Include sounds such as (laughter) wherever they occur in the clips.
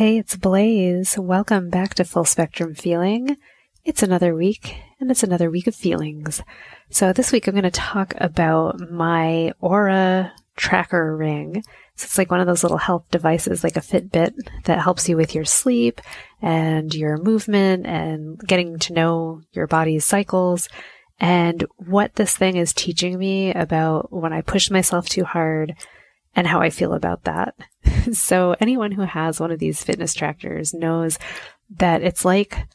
Hey, it's Blaze. Welcome back to Full Spectrum Feeling. It's another week, and it's another week of feelings. So this week I'm going to talk about my Oura tracker ring. So it's like one of those little health devices, like a Fitbit, that helps you with your sleep and your movement and getting to know your body's cycles. And what this thing is teaching me about when I push myself too hard and how I feel about that. (laughs) (laughs) so anyone who has one of these fitness trackers knows that it's like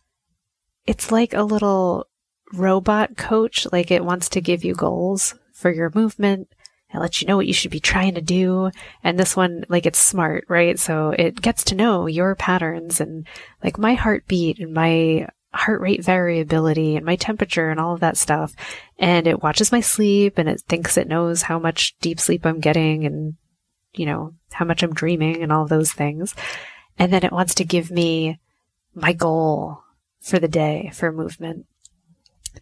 it's like a little robot coach. Like it wants to give you goals for your movement. And let you know what you should be trying to do. And this one like it's smart right? So it gets to know your patterns and like my heartbeat and my heart rate variability and my temperature and all of that stuff. And it watches my sleep and it thinks it knows how much deep sleep I'm getting and you know, how much I'm dreaming and all those things. And then it wants to give me my goal for the day for movement.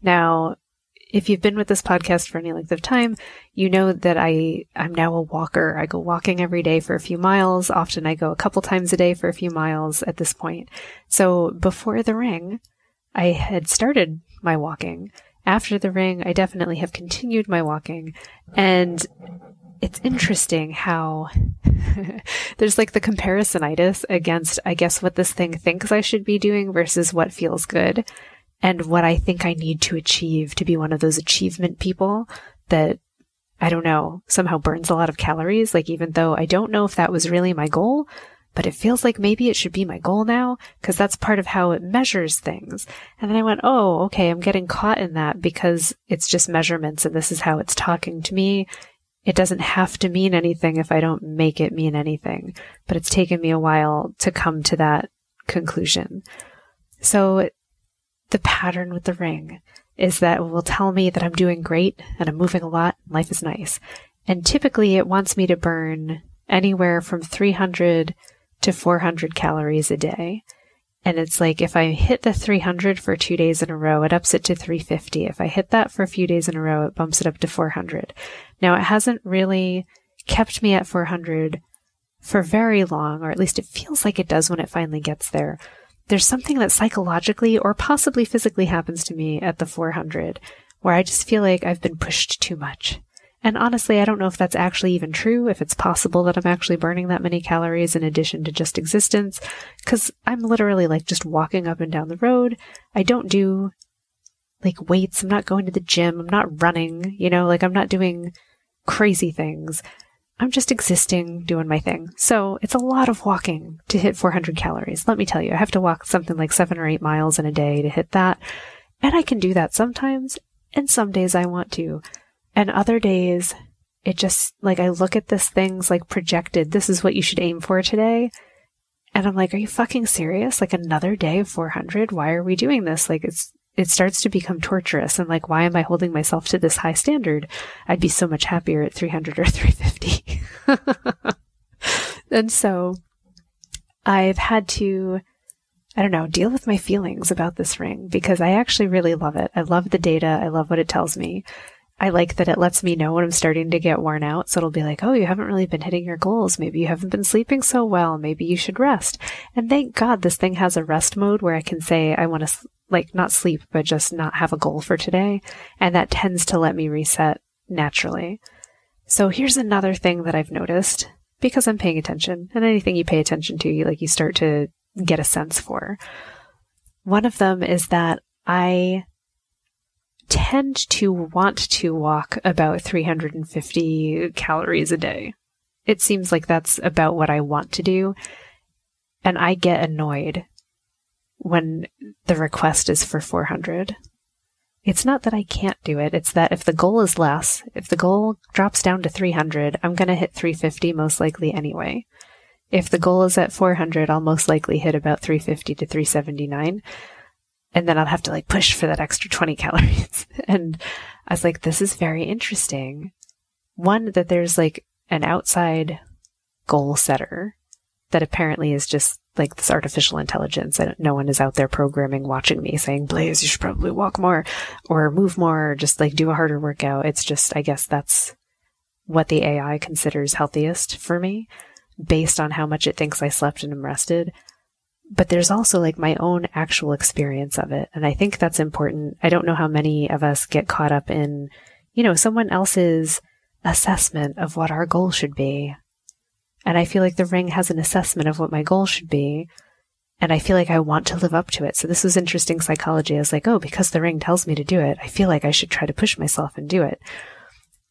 Now, if you've been with this podcast for any length of time, you know that I, I'm now a walker. I go walking every day for a few miles. Often I go a couple times a day for a few miles at this point. So before the ring, I had started my walking. After the ring, I definitely have continued my walking. And it's interesting how (laughs) there's like the comparisonitis against, I guess, what this thing thinks I should be doing versus what feels good and what I think I need to achieve to be one of those achievement people that I don't know, somehow burns a lot of calories. Like, even though I don't know if that was really my goal, but it feels like maybe it should be my goal now because that's part of how it measures things. And then I went, oh, okay, I'm getting caught in that because it's just measurements and this is how it's talking to me it doesn't have to mean anything if I don't make it mean anything. But it's taken me a while to come to that conclusion. So the pattern with the ring is that it will tell me that I'm doing great and I'm moving a lot. and Life is nice. And typically it wants me to burn anywhere from 300 to 400 calories a day. And it's like if I hit the 300 for two days in a row, it ups it to 350. If I hit that for a few days in a row, it bumps it up to 400. Now, it hasn't really kept me at 400 for very long, or at least it feels like it does when it finally gets there. There's something that psychologically or possibly physically happens to me at the 400 where I just feel like I've been pushed too much. And honestly, I don't know if that's actually even true, if it's possible that I'm actually burning that many calories in addition to just existence, because I'm literally like just walking up and down the road. I don't do like weights. I'm not going to the gym. I'm not running, you know, like I'm not doing crazy things. I'm just existing, doing my thing. So it's a lot of walking to hit 400 calories. Let me tell you, I have to walk something like seven or eight miles in a day to hit that. And I can do that sometimes. And some days I want to. And other days, it just like I look at this thing's like projected, this is what you should aim for today. And I'm like, are you fucking serious? Like another day of 400? Why are we doing this? Like it's, it starts to become torturous. And like, why am I holding myself to this high standard? I'd be so much happier at 300 or (laughs) 350. (laughs) and so I've had to, I don't know, deal with my feelings about this ring because I actually really love it. I love the data. I love what it tells me. I like that it lets me know when I'm starting to get worn out. So it'll be like, oh, you haven't really been hitting your goals. Maybe you haven't been sleeping so well. Maybe you should rest. And thank God this thing has a rest mode where I can say, I want to, like, not sleep, but just not have a goal for today. And that tends to let me reset naturally. So here's another thing that I've noticed because I'm paying attention and anything you pay attention to, you like, you start to get a sense for. One of them is that I tend to want to walk about 350 calories a day. It seems like that's about what I want to do. And I get annoyed when the request is for 400. it's not that I can't do it. It's that if the goal is less, if the goal drops down to 300, I'm going to hit 350 most likely anyway. If the goal is at 400, I'll most likely hit about 350 to 379. And then I'll have to like push for that extra 20 (laughs) calories. and I was like, this is very interesting. One, that there's like an outside goal setter that apparently is just like this artificial intelligence. I no one is out there programming, watching me saying, Blaze, you should probably walk more or move more or just like do a harder workout. It's just, I guess that's what the AI considers healthiest for me based on how much it thinks I slept and am rested. But there's also like my own actual experience of it. And I think that's important. I don't know how many of us get caught up in, you know, someone else's assessment of what our goal should be and I feel like the ring has an assessment of what my goal should be. And I feel like I want to live up to it. So this was interesting psychology. I was like, oh, because the ring tells me to do it, I feel like I should try to push myself and do it.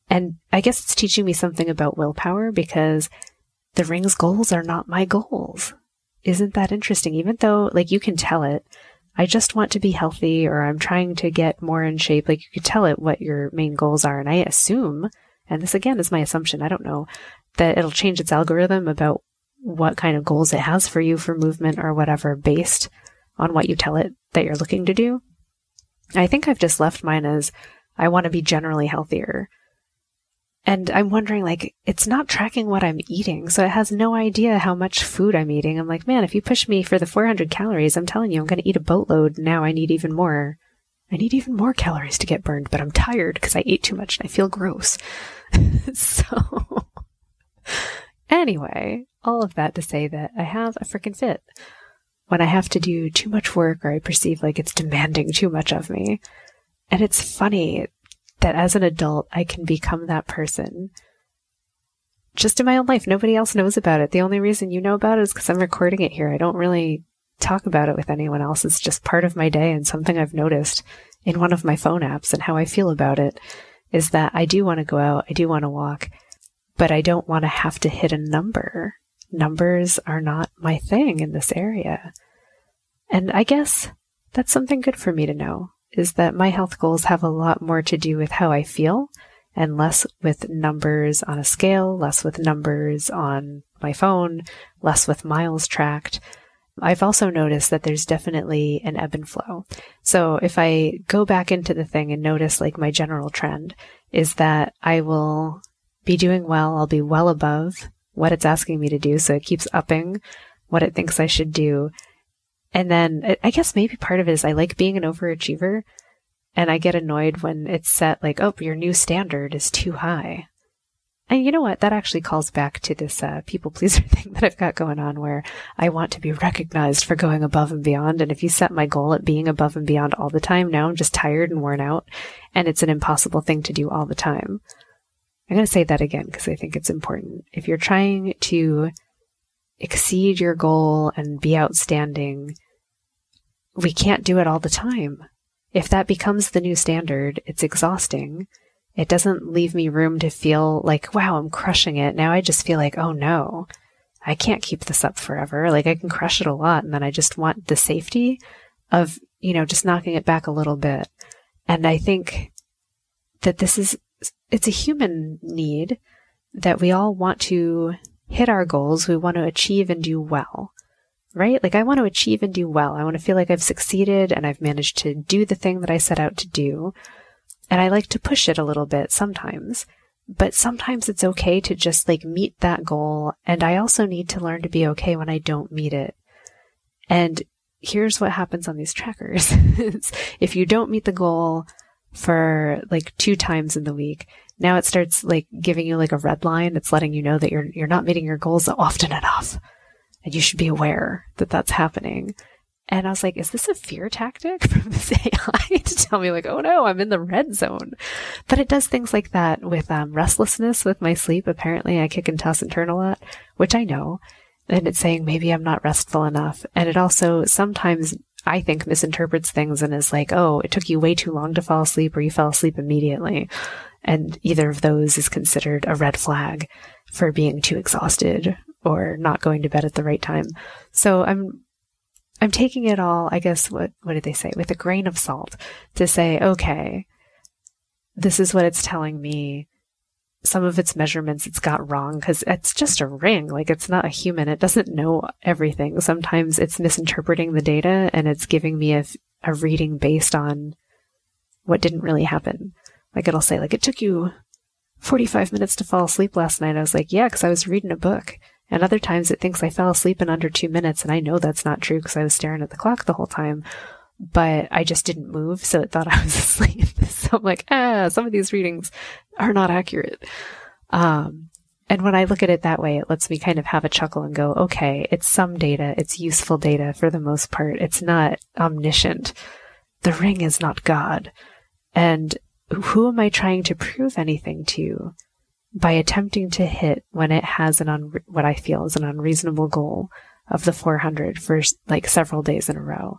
And I guess it's teaching me something about willpower because the ring's goals are not my goals. Isn't that interesting? Even though, like, you can tell it, I just want to be healthy or I'm trying to get more in shape. Like, you could tell it what your main goals are. And I assume, and this again is my assumption, I don't know, that it'll change its algorithm about what kind of goals it has for you for movement or whatever based on what you tell it that you're looking to do. I think I've just left mine as I want to be generally healthier. And I'm wondering, like, it's not tracking what I'm eating, so it has no idea how much food I'm eating. I'm like, man, if you push me for the 400 calories, I'm telling you, I'm going to eat a boatload. Now I need even more. I need even more calories to get burned, but I'm tired because I ate too much and I feel gross. (laughs) so Anyway, all of that to say that I have a freaking fit. When I have to do too much work or I perceive like it's demanding too much of me. And it's funny that as an adult, I can become that person. Just in my own life, nobody else knows about it. The only reason you know about it is because I'm recording it here. I don't really talk about it with anyone else. It's just part of my day and something I've noticed in one of my phone apps and how I feel about it is that I do want to go out. I do want to walk but I don't want to have to hit a number. Numbers are not my thing in this area. And I guess that's something good for me to know is that my health goals have a lot more to do with how I feel and less with numbers on a scale, less with numbers on my phone, less with miles tracked. I've also noticed that there's definitely an ebb and flow. So if I go back into the thing and notice like my general trend is that I will be doing well. I'll be well above what it's asking me to do. So it keeps upping what it thinks I should do. And then I guess maybe part of it is I like being an overachiever and I get annoyed when it's set like, oh, your new standard is too high. And you know what? That actually calls back to this uh, people pleaser (laughs) thing that I've got going on where I want to be recognized for going above and beyond. And if you set my goal at being above and beyond all the time, now I'm just tired and worn out and it's an impossible thing to do all the time. I'm going to say that again because I think it's important. If you're trying to exceed your goal and be outstanding, we can't do it all the time. If that becomes the new standard, it's exhausting. It doesn't leave me room to feel like, wow, I'm crushing it. Now I just feel like, oh no, I can't keep this up forever. Like I can crush it a lot. And then I just want the safety of, you know, just knocking it back a little bit. And I think that this is it's a human need that we all want to hit our goals. We want to achieve and do well, right? Like I want to achieve and do well. I want to feel like I've succeeded and I've managed to do the thing that I set out to do. And I like to push it a little bit sometimes, but sometimes it's okay to just like meet that goal. And I also need to learn to be okay when I don't meet it. And here's what happens on these trackers. (laughs) if you don't meet the goal, for like two times in the week. Now it starts like giving you like a red line. It's letting you know that you're, you're not meeting your goals often enough. And you should be aware that that's happening. And I was like, is this a fear tactic (laughs) from this AI (laughs) to tell me like, oh no, I'm in the red zone? But it does things like that with um, restlessness with my sleep. Apparently I kick and toss and turn a lot, which I know. And it's saying maybe I'm not restful enough. And it also sometimes I think misinterprets things and is like, oh, it took you way too long to fall asleep or you fell asleep immediately. And either of those is considered a red flag for being too exhausted or not going to bed at the right time. So I'm, I'm taking it all, I guess, what, what did they say? With a grain of salt to say, okay, this is what it's telling me. Some of its measurements it's got wrong because it's just a ring. Like it's not a human. It doesn't know everything. Sometimes it's misinterpreting the data and it's giving me a, a reading based on what didn't really happen. Like it'll say, like, it took you 45 minutes to fall asleep last night. I was like, yeah, because I was reading a book. And other times it thinks I fell asleep in under two minutes. And I know that's not true because I was staring at the clock the whole time. But I just didn't move. So it thought (laughs) I was asleep. so I'm like, ah, some of these readings are not accurate. Um, and when I look at it that way, it lets me kind of have a chuckle and go, okay, it's some data. It's useful data for the most part. It's not omniscient. The ring is not God. And who am I trying to prove anything to by attempting to hit when it has an un- what I feel is an unreasonable goal of the 400 for like several days in a row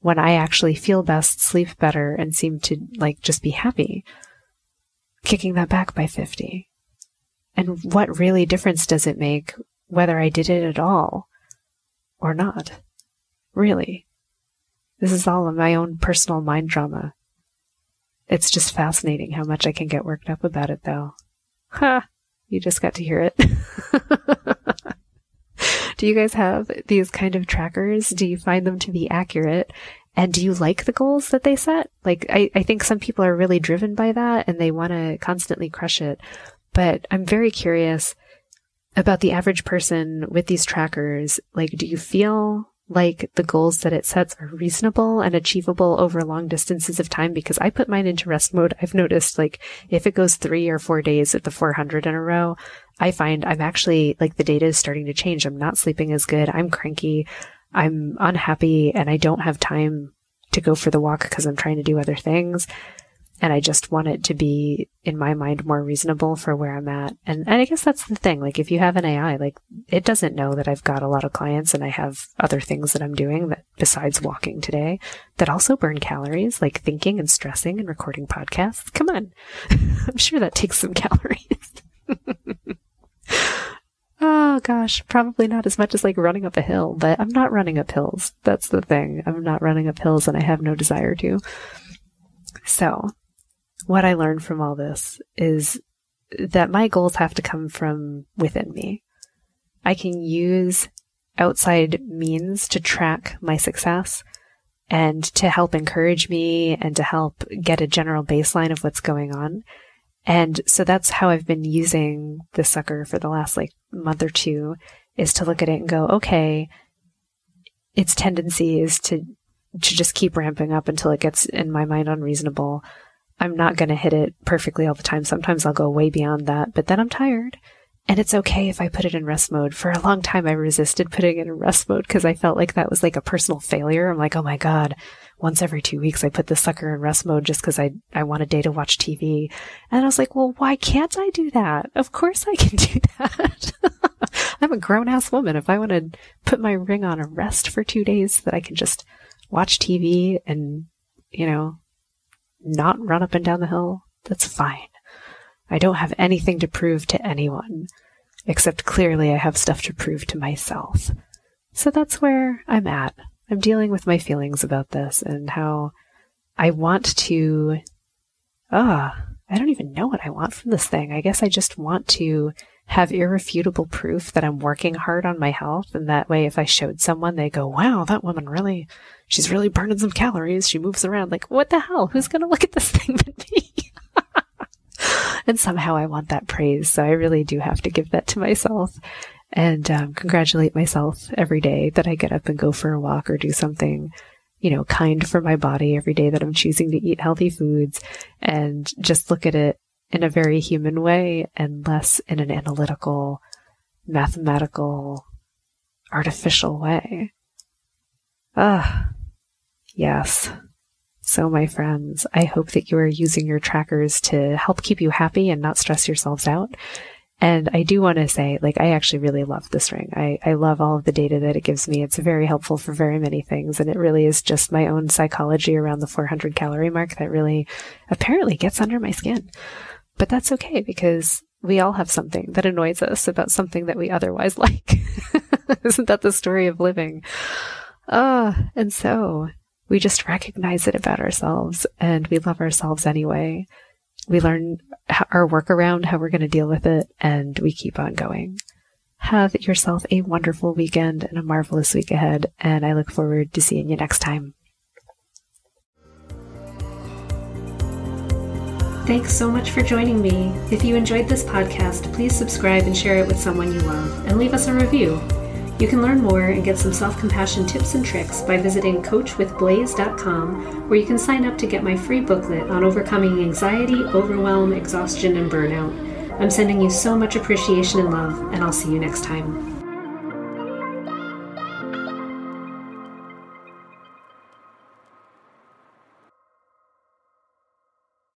when I actually feel best, sleep better, and seem to like just be happy, kicking that back by 50. And what really difference does it make whether I did it at all or not? Really. This is all my own personal mind drama. It's just fascinating how much I can get worked up about it, though. Ha! You just got to hear it. (laughs) do you guys have these kind of trackers? Do you find them to be accurate? And do you like the goals that they set? Like, I, I think some people are really driven by that and they want to constantly crush it. But I'm very curious about the average person with these trackers. Like, do you feel like the goals that it sets are reasonable and achievable over long distances of time because I put mine into rest mode. I've noticed like if it goes three or four days at the 400 in a row, I find I'm actually like the data is starting to change. I'm not sleeping as good. I'm cranky. I'm unhappy and I don't have time to go for the walk because I'm trying to do other things and I just want it to be in my mind more reasonable for where I'm at. And, and I guess that's the thing. Like if you have an AI, like it doesn't know that I've got a lot of clients and I have other things that I'm doing that besides walking today that also burn calories, like thinking and stressing and recording podcasts. Come on. (laughs) I'm sure that takes some (laughs) calories. (laughs) oh gosh, probably not as much as like running up a hill, but I'm not running up hills. That's the thing. I'm not running up hills and I have no desire to. So what I learned from all this is that my goals have to come from within me. I can use outside means to track my success and to help encourage me and to help get a general baseline of what's going on. And so that's how I've been using the sucker for the last like month or two is to look at it and go, okay, its tendency is to, to just keep ramping up until it gets in my mind unreasonable. I'm not going to hit it perfectly all the time. Sometimes I'll go way beyond that, but then I'm tired. And it's okay if I put it in rest mode. For a long time, I resisted putting it in rest mode because I felt like that was like a personal failure. I'm like, oh my God, once every two weeks, I put the sucker in rest mode just because I, I want a day to watch TV. And I was like, well, why can't I do that? Of course I can (laughs) do that. (laughs) I'm a grown ass woman. If I want to put my ring on a rest for two days so that I can just watch TV and, you know, not run up and down the hill, that's fine. I don't have anything to prove to anyone, except clearly I have stuff to prove to myself. So that's where I'm at. I'm dealing with my feelings about this and how I want to. Ah, I don't even know what I want from this thing. I guess I just want to have irrefutable proof that I'm working hard on my health. And that way, if I showed someone, they go, wow, that woman really, she's really burning some calories. She moves around. Like, what the hell? Who's going to look at this (laughs) thing but me? (laughs) and somehow I want that praise. So I really do have to give that to myself and um, congratulate myself every day that I get up and go for a walk or do something, you know, kind for my body every day that I'm choosing to eat healthy foods and just look at it in a very human way and less in an analytical, mathematical, artificial way. Ah, yes. So, my friends, I hope that you are using your trackers to help keep you happy and not stress yourselves out. And I do want to say, like, I actually really love this ring. I, I love all of the data that it gives me. It's very helpful for very many things. And it really is just my own psychology around the 400 calorie mark that really apparently gets under my skin. But that's okay because we all have something that annoys us about something that we otherwise (laughs) like. Isn't that the story of living? Oh, and so we just recognize it about ourselves and we love ourselves anyway. We learn our workaround, how we're going to deal with it, and we keep on going. Have yourself a wonderful weekend and a marvelous week ahead, and I look forward to seeing you next time. Thanks so much for joining me. If you enjoyed this podcast, please subscribe and share it with someone you love, and leave us a review. You can learn more and get some self compassion tips and tricks by visiting coachwithblaze.com, where you can sign up to get my free booklet on overcoming anxiety, overwhelm, exhaustion, and burnout. I'm sending you so much appreciation and love, and I'll see you next time.